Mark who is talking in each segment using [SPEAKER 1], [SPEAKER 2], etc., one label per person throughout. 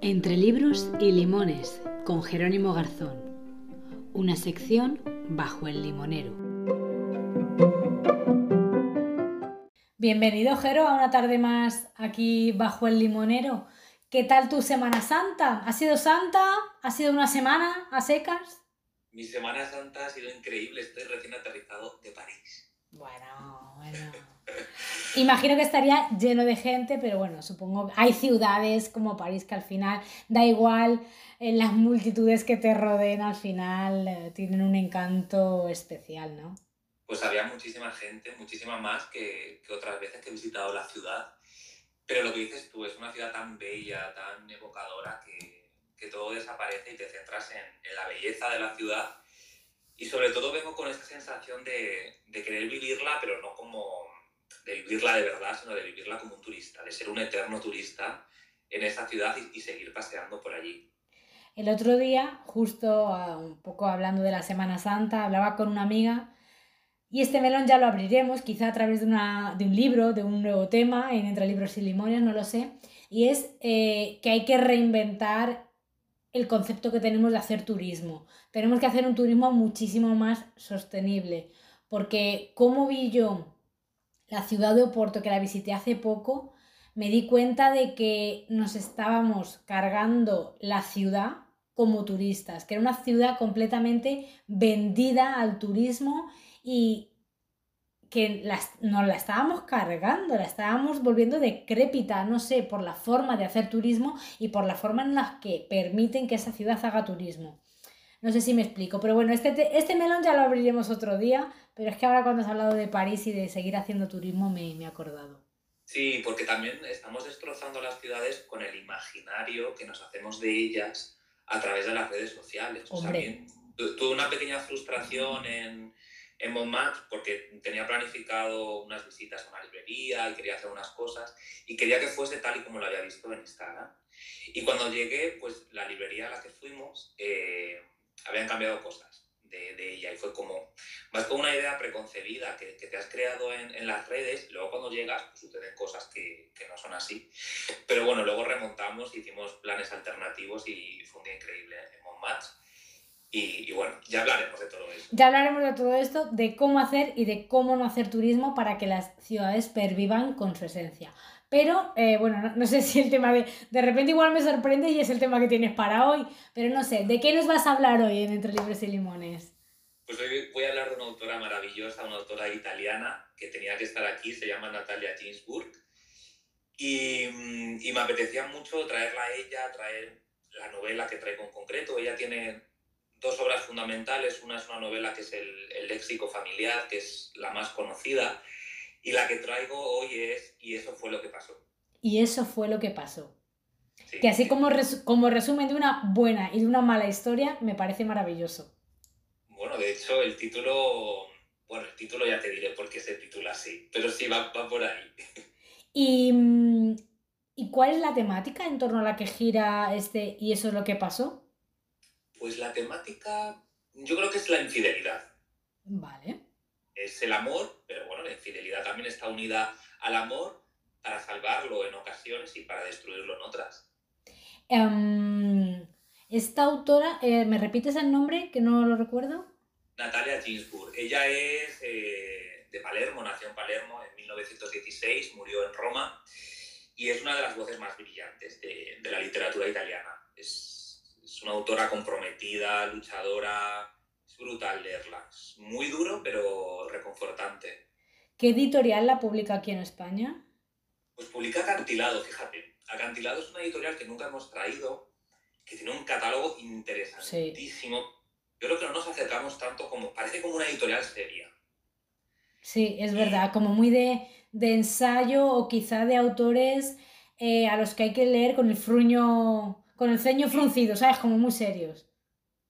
[SPEAKER 1] Entre libros y limones, con Jerónimo Garzón. Una sección bajo el limonero. Bienvenido, Jero, a una tarde más aquí bajo el limonero. ¿Qué tal tu Semana Santa? ¿Ha sido santa? ¿Ha sido una semana a secas?
[SPEAKER 2] Mi Semana Santa ha sido increíble, estoy recién aterrizado de París.
[SPEAKER 1] Bueno, bueno. Imagino que estaría lleno de gente, pero bueno, supongo que hay ciudades como París que al final da igual en las multitudes que te rodeen, al final eh, tienen un encanto especial, ¿no?
[SPEAKER 2] Pues había muchísima gente, muchísima más que, que otras veces que he visitado la ciudad. Pero lo que dices tú, es una ciudad tan bella, tan evocadora, que, que todo desaparece y te centras en, en la belleza de la ciudad y sobre todo vengo con esa sensación de, querer vivirla, pero no como de vivirla de verdad, sino de vivirla como un turista, de ser un eterno turista en esa ciudad y, seguir paseando por allí.
[SPEAKER 1] El otro día, justo un poco hablando de la Semana Santa, hablaba con una amiga y este melón ya lo abriremos, quizá a través de, una, de un libro, de un nuevo tema, en Entre Libros y Limones, no lo sé, y es eh, que hay que reinventar el concepto que tenemos de hacer turismo. Tenemos que hacer un turismo muchísimo más sostenible, porque como vi yo la ciudad de Oporto, que la visité hace poco, me di cuenta de que nos estábamos cargando la ciudad como turistas, que era una ciudad completamente vendida al turismo y que nos la estábamos cargando, la estábamos volviendo decrépita, no sé, por la forma de hacer turismo y por la forma en la que permiten que esa ciudad haga turismo. No sé si me explico, pero bueno, este, este melón ya lo abriremos otro día, pero es que ahora cuando has hablado de París y de seguir haciendo turismo me, me he acordado.
[SPEAKER 2] Sí, porque también estamos destrozando las ciudades con el imaginario que nos hacemos de ellas a través de las redes sociales.
[SPEAKER 1] Hombre.
[SPEAKER 2] O sea, tuve una pequeña frustración en, en Montmartre porque tenía planificado unas visitas a una librería y quería hacer unas cosas y quería que fuese tal y como lo había visto en Instagram. Y cuando llegué, pues la librería a la que fuimos eh, habían cambiado cosas de, de, ella y fue como, más con una idea preconcebida que, que te has creado en, en, las redes, luego cuando llegas pues, suceden cosas que, que, no son así. Pero bueno, luego remontamos, hicimos planes alternativos y fue un día increíble en Montmartre. Y, y, bueno, ya hablaremos de todo esto.
[SPEAKER 1] Ya hablaremos de todo esto, de cómo hacer y de cómo no hacer turismo para que las ciudades pervivan con su esencia. Pero, eh, bueno, no, no, sé si el tema de... De repente igual me sorprende y es el tema que tienes para hoy, pero no sé, ¿de qué nos vas a hablar hoy en Entre Libros y Limones?
[SPEAKER 2] Pues hoy voy a hablar de una autora maravillosa, una autora italiana que tenía que estar aquí, se llama Natalia Ginsburg. Y, y me apetecía mucho traerla a ella, traer la novela que traigo en concreto. Ella tiene dos obras fundamentales. Una es una novela que es el, el, léxico familiar, que es la más conocida, y la que traigo hoy es Y eso fue lo que pasó.
[SPEAKER 1] Y eso fue lo que pasó. Sí, que así sí. como, res, como resumen de una buena y de una mala historia, me parece maravilloso.
[SPEAKER 2] Bueno, de hecho, el título, bueno, el título ya te diré por qué se titula así, pero sí, va, va por ahí.
[SPEAKER 1] ¿Y, ¿Y cuál es la temática en torno a la que gira este Y eso es lo que pasó?
[SPEAKER 2] Pues la temática, yo creo que es la infidelidad.
[SPEAKER 1] Vale.
[SPEAKER 2] Es el amor, pero bueno, la infidelidad también está unida al amor para salvarlo en ocasiones y para destruirlo en otras.
[SPEAKER 1] Um, esta autora, eh, ¿me repites el nombre que no lo recuerdo?
[SPEAKER 2] Natalia Ginsburg. Ella es eh, de Palermo, nació en Palermo en 1916, murió en Roma y es una de las voces más brillantes de, de la literatura italiana. Es es una autora comprometida, luchadora, es brutal leerla. Es muy duro, pero reconfortante.
[SPEAKER 1] ¿Qué editorial la publica aquí en España?
[SPEAKER 2] Pues publica Acantilado, fíjate. Acantilado es una editorial que nunca hemos traído, que tiene un catálogo interesantísimo. Sí. Yo creo que no nos acercamos tanto como, parece como una editorial seria.
[SPEAKER 1] Sí, es verdad, como muy de, de ensayo o quizá de autores eh, a los que hay que leer con el fruño con el ceño fruncido, ¿sabes? Como muy serios.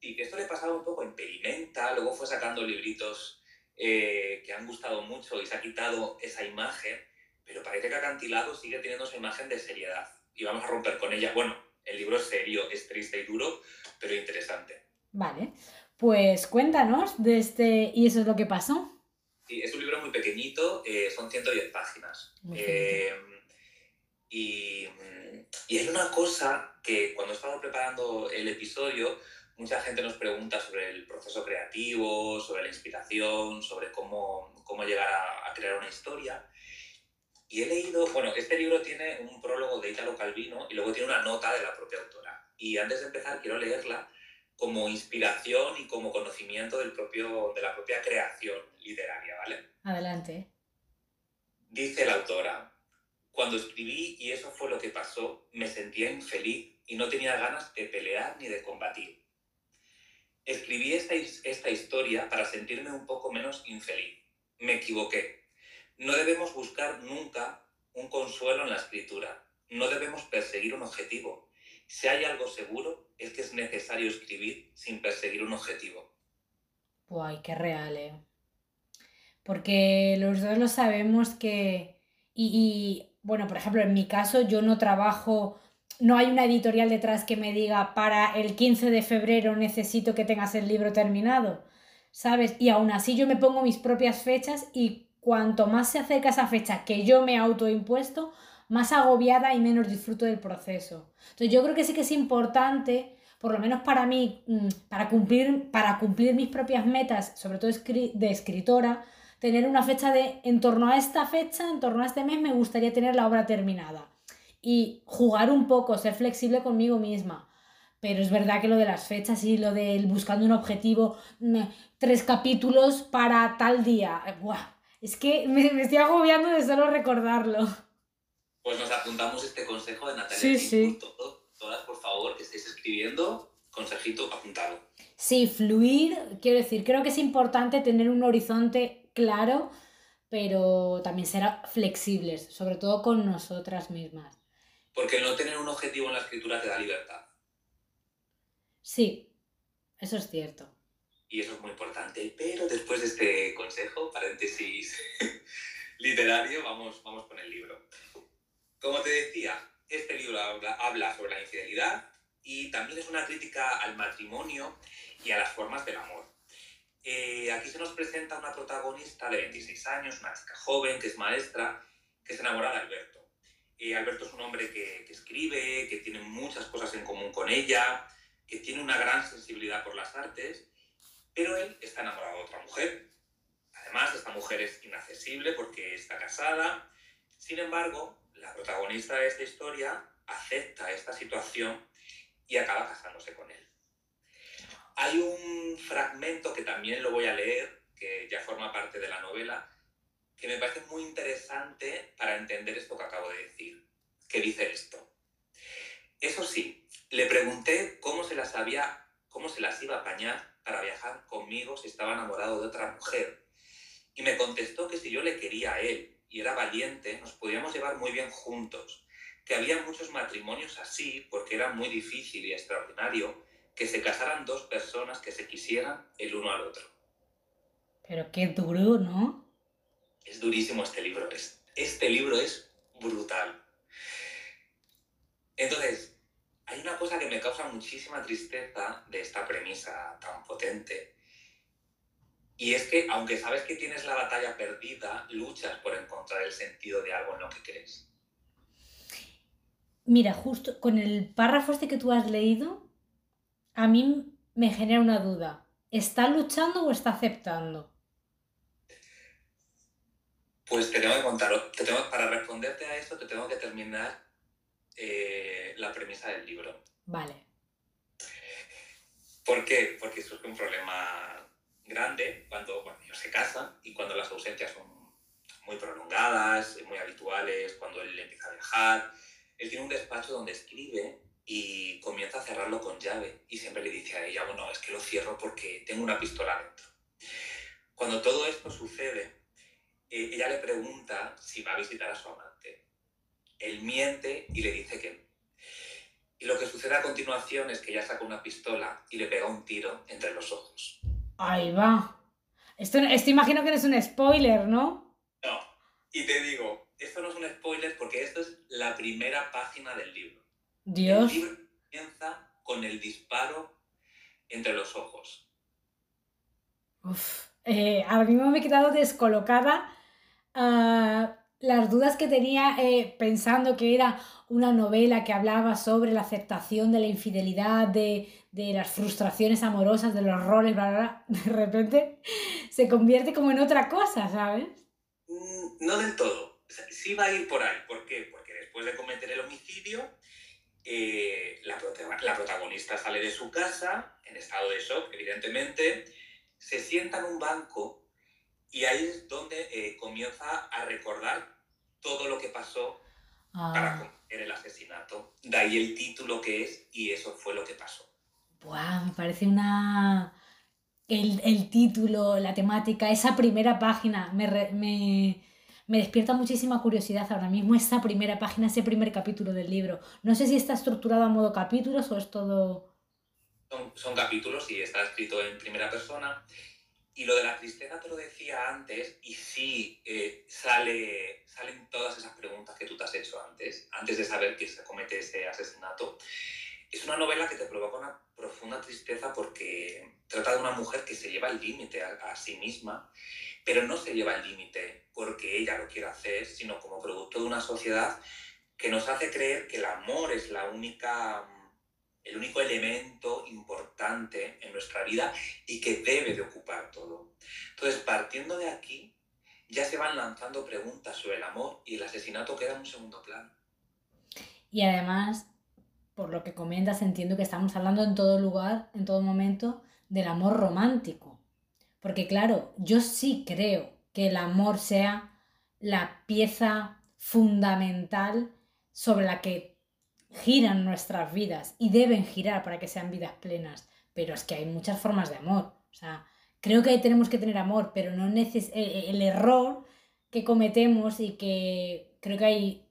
[SPEAKER 2] Y que esto le pasaba un poco en Pelimenta, luego fue sacando libritos eh, que han gustado mucho y se ha quitado esa imagen, pero parece que Acantilado sigue teniendo esa imagen de seriedad y vamos a romper con ella. Bueno, el libro es serio, es triste y duro, pero interesante.
[SPEAKER 1] Vale, pues cuéntanos de este y eso es lo que pasó.
[SPEAKER 2] Sí, es un libro muy pequeñito, eh, son 110 páginas. Eh, y, y, hay una cosa que cuando estaba preparando el episodio, mucha gente nos pregunta sobre el proceso creativo, sobre la inspiración, sobre cómo, cómo llegar a, a crear una historia. Y he leído, bueno, este libro tiene un prólogo de Italo Calvino y luego tiene una nota de la propia autora. Y antes de empezar quiero leerla como inspiración y como conocimiento del propio, de la propia creación literaria, ¿vale?
[SPEAKER 1] Adelante.
[SPEAKER 2] Dice la autora, cuando escribí y eso fue lo que pasó, me sentía infeliz y no tenía ganas de pelear ni de combatir. Escribí esta, esta historia para sentirme un poco menos infeliz. Me equivoqué. No debemos buscar nunca un consuelo en la escritura. No debemos perseguir un objetivo. Si hay algo seguro, es que es necesario escribir sin perseguir un objetivo.
[SPEAKER 1] Guay, qué real, ¿eh? Porque los dos lo sabemos que... Y, y, bueno, por ejemplo, en mi caso yo no trabajo, no hay una editorial detrás que me diga para el 15 de febrero necesito que tengas el libro terminado, ¿sabes? Y aún así yo me pongo mis propias fechas y cuanto más se acerca esa fecha que yo me autoimpuesto, más agobiada y menos disfruto del proceso. Entonces yo creo que sí que es importante, por lo menos para mí, mm, para cumplir, para cumplir mis propias metas, sobre todo de escritora, tener una fecha de, en torno a esta fecha, en torno a este mes, me gustaría tener la obra terminada. Y jugar un poco, ser flexible conmigo misma. Pero es verdad que lo de las fechas y lo del buscando un objetivo, mm, tres capítulos para tal día, es que me, me estoy agobiando de solo recordarlo.
[SPEAKER 2] Pues nos apuntamos este consejo de Natalia. Sí, sí. todas, por favor, que estéis escribiendo, consejito apuntado.
[SPEAKER 1] Sí, fluir, quiero decir, creo que es importante tener un horizonte claro, pero también ser flexibles, sobre todo con nosotras mismas.
[SPEAKER 2] Porque no tener un objetivo en la escritura te da libertad.
[SPEAKER 1] Sí, eso es cierto.
[SPEAKER 2] Y eso es muy importante. Pero después de este consejo, paréntesis literario, vamos, vamos con el libro. Como te decía, este libro habla, sobre la infidelidad y también es una crítica al matrimonio y a las formas del amor. Eh, aquí se nos presenta una protagonista de 26 años, una chica joven que es maestra, que se enamora de Alberto. Eh, Alberto es un hombre que, que, escribe, que tiene muchas cosas en común con ella, que tiene una gran sensibilidad por las artes, pero él está enamorado de otra mujer. Además, esta mujer es inaccesible porque está casada. Sin embargo, la protagonista de esta historia acepta esta situación y acaba casándose con él. Hay un fragmento que también lo voy a leer, que ya forma parte de la novela, que me parece muy interesante para entender esto que acabo de decir, que dice esto. Eso sí, le pregunté cómo se las había, cómo se las iba a apañar para viajar conmigo si estaba enamorado de otra mujer. Y me contestó que si yo le quería a él y era valiente, nos podíamos llevar muy bien juntos, que había muchos matrimonios así porque era muy difícil y extraordinario que se casaran dos personas que se quisieran el uno al otro.
[SPEAKER 1] Pero qué duro, ¿no?
[SPEAKER 2] Es durísimo este libro, este libro es brutal. Entonces, hay una cosa que me causa muchísima tristeza de esta premisa tan potente, y es que, aunque sabes que tienes la batalla perdida, luchas por encontrar el sentido de algo en lo que crees.
[SPEAKER 1] Mira, justo con el párrafo este que tú has leído, a mí me genera una duda. ¿Está luchando o está aceptando?
[SPEAKER 2] Pues te tengo que contar, para responderte a esto te tengo que terminar eh, la premisa del libro.
[SPEAKER 1] Vale.
[SPEAKER 2] ¿Por qué? Porque surge un problema grande cuando ellos se casan y cuando las ausencias son muy prolongadas, muy habituales, cuando él empieza a viajar. Él tiene un despacho donde escribe y comienza a cerrarlo con llave y siempre le dice a ella, bueno, es que lo cierro porque tengo una pistola dentro. Cuando todo esto sucede, eh, ella le pregunta si va a visitar a su amante. Él miente y le dice que no. Y lo que sucede a continuación es que ella saca una pistola y le pega un tiro entre los ojos.
[SPEAKER 1] Ahí va. Esto, esto imagino que no es un spoiler, ¿no?
[SPEAKER 2] No. Y te digo, esto no es un spoiler porque esto es la primera página del libro.
[SPEAKER 1] Dios.
[SPEAKER 2] El libro comienza con el disparo entre los ojos.
[SPEAKER 1] Uf. eh, ahora mismo me he quedado descolocada. Ah, las dudas que tenía eh, pensando que era una novela que hablaba sobre la aceptación de la infidelidad, de, las frustraciones amorosas, de los roles, bla, bla, de repente se convierte como en otra cosa, ¿sabes?
[SPEAKER 2] Mm, no del todo. sí va a ir por ahí. ¿Por qué? Porque después de cometer el homicidio, eh, la protagonista sale de su casa, en estado de shock, evidentemente, se sienta en un banco y ahí es donde eh, comienza a recordar todo lo que pasó para ah. cometer el asesinato. De ahí el título que es y eso fue lo que pasó.
[SPEAKER 1] Buah, me parece una... El, título, la temática, esa primera página, me, me, me, despierta muchísima curiosidad ahora mismo esa primera página, ese primer capítulo del libro. No sé si está estructurado a modo capítulos o es todo...
[SPEAKER 2] Son, son capítulos y está escrito en primera persona. Y lo de la tristeza te lo decía antes, y sí eh, sale, salen todas esas preguntas que tú te has hecho antes, antes de saber que se comete ese asesinato. Es una novela que te provoca una profunda tristeza porque trata de una mujer que se lleva el límite a, a, sí misma, pero no se lleva el límite porque ella lo quiere hacer, sino como producto de una sociedad que nos hace creer que el amor es la única el único elemento importante en nuestra vida y que debe de ocupar todo. Entonces, partiendo de aquí, ya se van lanzando preguntas sobre el amor y el asesinato queda en un segundo plano.
[SPEAKER 1] Y además, por lo que comentas, entiendo que estamos hablando en todo lugar, en todo momento, del amor romántico. Porque claro, yo sí creo que el amor sea la pieza fundamental sobre la que giran nuestras vidas y deben girar para que sean vidas plenas, pero es que hay muchas formas de amor. O sea, creo que tenemos que tener amor, pero no neces eh, eh, el error que cometemos y que creo que hay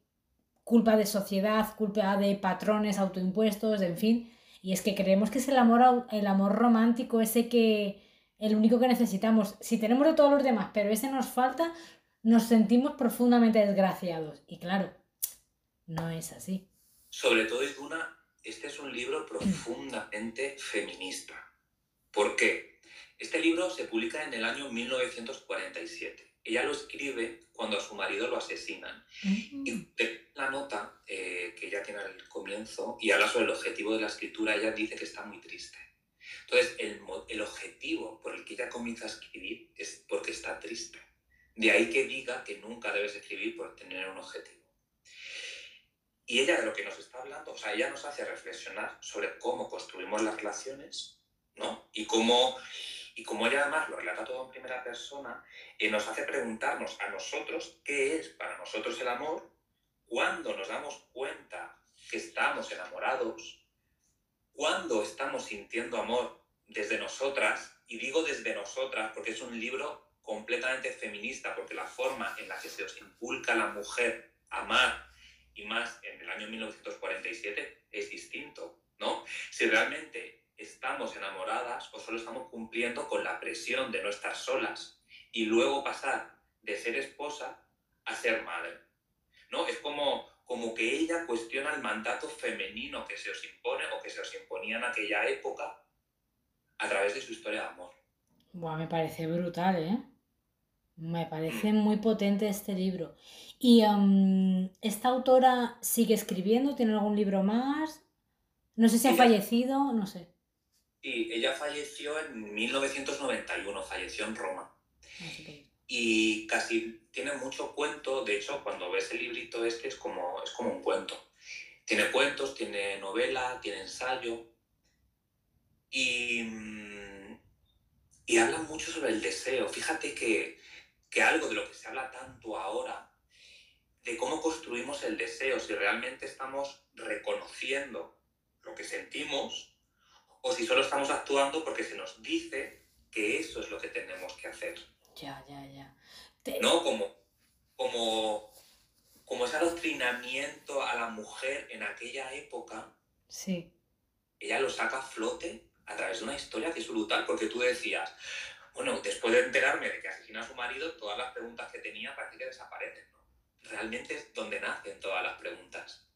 [SPEAKER 1] culpa de sociedad, culpa de patrones autoimpuestos, en fin, y es que creemos que es el amor, el amor romántico, ese que el único que necesitamos. Si tenemos de todos los demás, pero ese nos falta, nos sentimos profundamente desgraciados. Y claro, no es así.
[SPEAKER 2] Sobre todo, Iduna, este es un libro profundamente feminista. ¿Por qué? Este libro se publica en el año 1947. Ella lo escribe cuando a su marido lo asesinan. Y la nota eh, que ella tiene al comienzo y habla sobre el objetivo de la escritura, ella dice que está muy triste. Entonces, el, el objetivo por el que ella comienza a escribir es porque está triste. De ahí que diga que nunca debes escribir por tener un objetivo. Y ella de lo que nos está hablando, o sea, ella nos hace reflexionar sobre cómo construimos las relaciones, ¿no? Y cómo, y como ella además lo relata todo en primera persona, y nos hace preguntarnos a nosotros qué es para nosotros el amor, cuándo nos damos cuenta que estamos enamorados, cuándo estamos sintiendo amor desde nosotras, y digo desde nosotras porque es un libro completamente feminista, porque la forma en la que se os inculca a la mujer amar y más en el año 1947 es distinto, ¿no? Si realmente estamos enamoradas o solo estamos cumpliendo con la presión de no estar solas y luego pasar de ser esposa a ser madre, ¿no? Es como, como que ella cuestiona el mandato femenino que se os impone o que se os imponía en aquella época a través de su historia de amor.
[SPEAKER 1] Buah, me parece brutal, ¿eh? Me parece muy potente este libro. ¿Y esta autora sigue escribiendo? ¿Tiene algún libro más? No sé si ha fallecido, no sé.
[SPEAKER 2] Sí, ella falleció en 1991, falleció en Roma. Ah, y casi tiene mucho cuento, de hecho, cuando ves el librito este es como, es como un cuento. Tiene cuentos, tiene novela, tiene ensayo. Y, mm, y habla mucho sobre el deseo. Fíjate que, que algo de lo que se habla tanto ahora de cómo construimos el deseo, si realmente estamos reconociendo lo que sentimos o si solo estamos actuando porque se nos dice que eso es lo que tenemos que hacer.
[SPEAKER 1] Ya, ya, ya.
[SPEAKER 2] ¿No? Como, como, como ese adoctrinamiento a la mujer en aquella época.
[SPEAKER 1] Sí.
[SPEAKER 2] Ella lo saca a flote a través de una historia que es brutal, porque tú decías, bueno, después de enterarme de que asesina a su marido, todas las preguntas que tenía parece que desaparecen realmente es donde nacen todas las preguntas.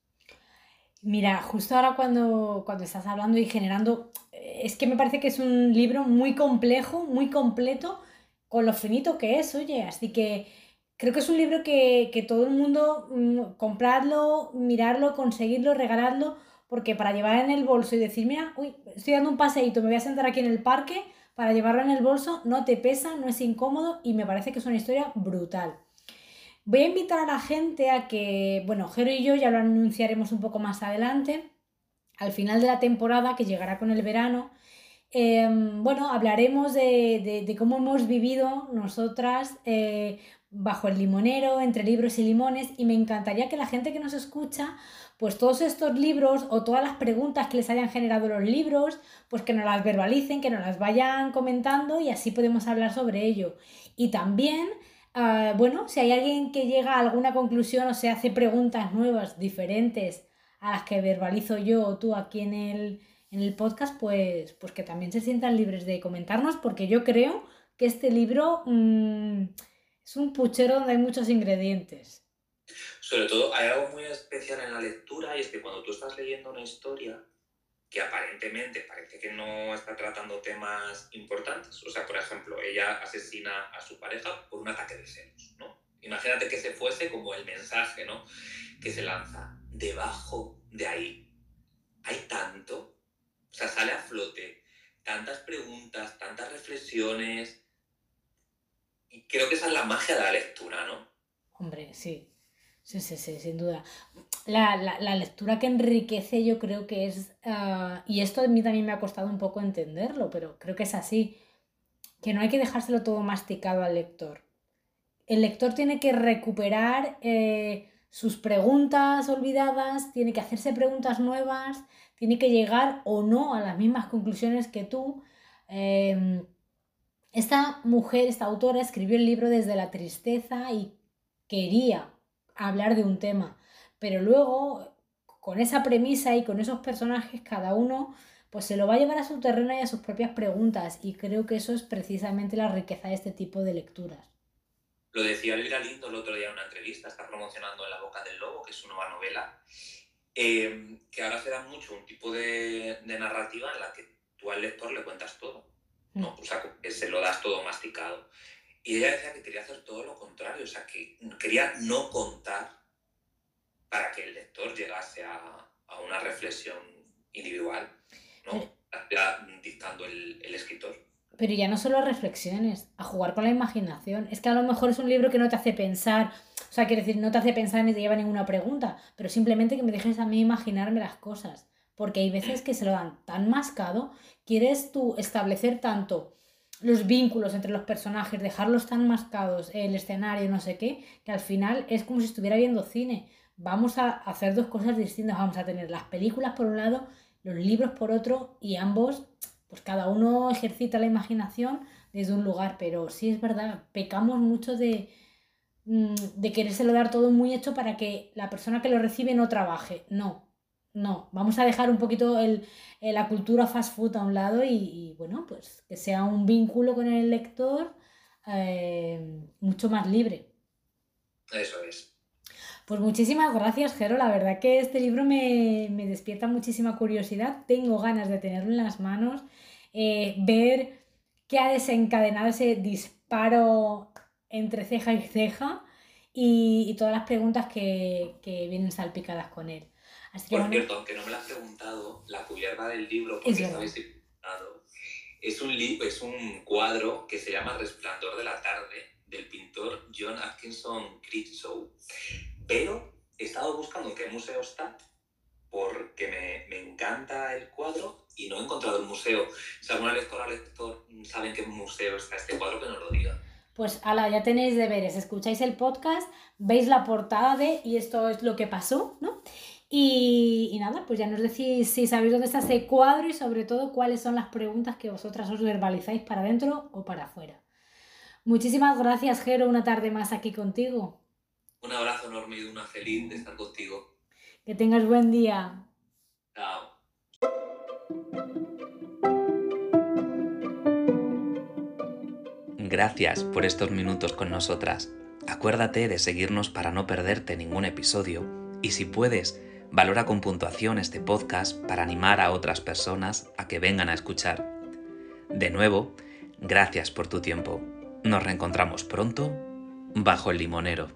[SPEAKER 1] Mira, justo ahora cuando, cuando estás hablando y generando, es que me parece que es un libro muy complejo, muy completo con lo finito que es, oye, así que creo que es un libro que, todo el mundo mm, compradlo, mirarlo, conseguirlo, regalarlo, porque para llevar en el bolso y decir, mira, uy, estoy dando un paseíto, me voy a sentar aquí en el parque, para llevarlo en el bolso no te pesa, no es incómodo y me parece que es una historia brutal. Voy a invitar a la gente a que, bueno, Jero y yo ya lo anunciaremos un poco más adelante, al final de la temporada que llegará con el verano. Em, bueno, hablaremos de, cómo hemos vivido nosotras eh, bajo el limonero, entre libros y limones, y me encantaría que la gente que nos escucha, pues todos estos libros o todas las preguntas que les hayan generado los libros, pues que nos las verbalicen, que nos las vayan comentando y así podemos hablar sobre ello. Y también Ah, bueno, si hay alguien que llega a alguna conclusión o se hace preguntas nuevas, diferentes a las que verbalizo yo o tú aquí en el, en el podcast, pues, pues que también se sientan libres de comentarnos, porque yo creo que este libro mm, es un puchero donde hay muchos ingredientes.
[SPEAKER 2] Sobre todo, hay algo muy especial en la lectura y es que cuando tú estás leyendo una historia, que aparentemente parece que no está tratando temas importantes. O sea, por ejemplo, ella asesina a su pareja por un ataque de celos, ¿no? Imagínate que se fuese como el mensaje, ¿no? Que se lanza. Debajo de ahí hay tanto, o sea, sale a flote tantas preguntas, tantas reflexiones. Y creo que esa es la magia de la lectura, ¿no?
[SPEAKER 1] Hombre, sí. Sí, sí, sí, sin duda. La, lectura que enriquece yo creo que es, ah, y esto a mí también me ha costado un poco entenderlo, pero creo que es así, que no hay que dejárselo todo masticado al lector. El lector tiene que recuperar eh, sus preguntas olvidadas, tiene que hacerse preguntas nuevas, tiene que llegar o no a las mismas conclusiones que tú. Em, esta mujer, esta autora, escribió el libro desde la tristeza y quería hablar de un tema. Pero luego, con esa premisa y con esos personajes, cada uno pues se lo va a llevar a su terreno y a sus propias preguntas. Y creo que eso es precisamente la riqueza de este tipo de lecturas.
[SPEAKER 2] Lo decía Elvira Lindo el otro día en una entrevista, está promocionando En la boca del lobo, que es una nueva novela, eh, que ahora se da mucho un tipo de, narrativa en la que tú al lector le cuentas todo, ¿no? Mm. O sea, que se lo das todo masticado. Y ella decía que quería hacer todo lo contrario, o sea, que quería no contar para que el lector llegase a, una reflexión individual, ¿no? Ya dictando el, el escritor.
[SPEAKER 1] Pero ya no solo reflexiones, a jugar con la imaginación. Es que a lo mejor es un libro que no te hace pensar, o sea, quiere decir, no te hace pensar ni te lleva ninguna pregunta, pero simplemente que me dejes a mí imaginarme las cosas. Porque hay veces que se lo dan tan mascado, quieres tú establecer tanto los vínculos entre los personajes, dejarlos tan mascados, el escenario, no sé qué, que al final es como si estuviera viendo cine. Vamos a hacer dos cosas distintas. Vamos a tener las películas por un lado, los libros por otro, y ambos, pues cada uno ejercita la imaginación desde un lugar. Pero sí es verdad, pecamos mucho de, mm, de querérselo dar todo muy hecho para que la persona que lo recibe no trabaje. No, no, vamos a dejar un poquito el, eh, la cultura fast food a un lado y, bueno, pues que sea un vínculo con el lector eh, mucho más libre.
[SPEAKER 2] Eso es.
[SPEAKER 1] Pues muchísimas gracias, Jero. La verdad que este libro me, despierta muchísima curiosidad. Tengo ganas de tenerlo en las manos, eh, ver qué ha desencadenado ese disparo entre ceja y ceja y, todas las preguntas que vienen salpicadas con él.
[SPEAKER 2] Por cierto, aunque no me lo has preguntado, la cubierta del libro, porque es, es un, es un cuadro que se llama Resplandor de la tarde del pintor John Atkinson Critchow. Pero he estado buscando en qué museo está porque me, me, encanta el cuadro y no he encontrado el museo. Si alguna lectora o lector sabe en qué museo está este cuadro, que nos lo diga.
[SPEAKER 1] Pues ala, ya tenéis deberes, escucháis el podcast, veis la portada de y esto es lo que pasó, ¿no? Y, nada, pues ya nos decís si sabéis dónde está ese cuadro y sobre todo cuáles son las preguntas que vosotras os verbalizáis para adentro o para afuera. Muchísimas gracias, Jero, una tarde más aquí contigo.
[SPEAKER 2] Un abrazo enorme y una feliz de estar contigo.
[SPEAKER 1] Que tengas buen día.
[SPEAKER 2] Chao.
[SPEAKER 3] Gracias por estos minutos con nosotras. Acuérdate de seguirnos para no perderte ningún episodio y si puedes, Valora con puntuación este podcast para animar a otras personas a que vengan a escuchar. De nuevo, gracias por tu tiempo.
[SPEAKER 2] Nos reencontramos pronto bajo el limonero.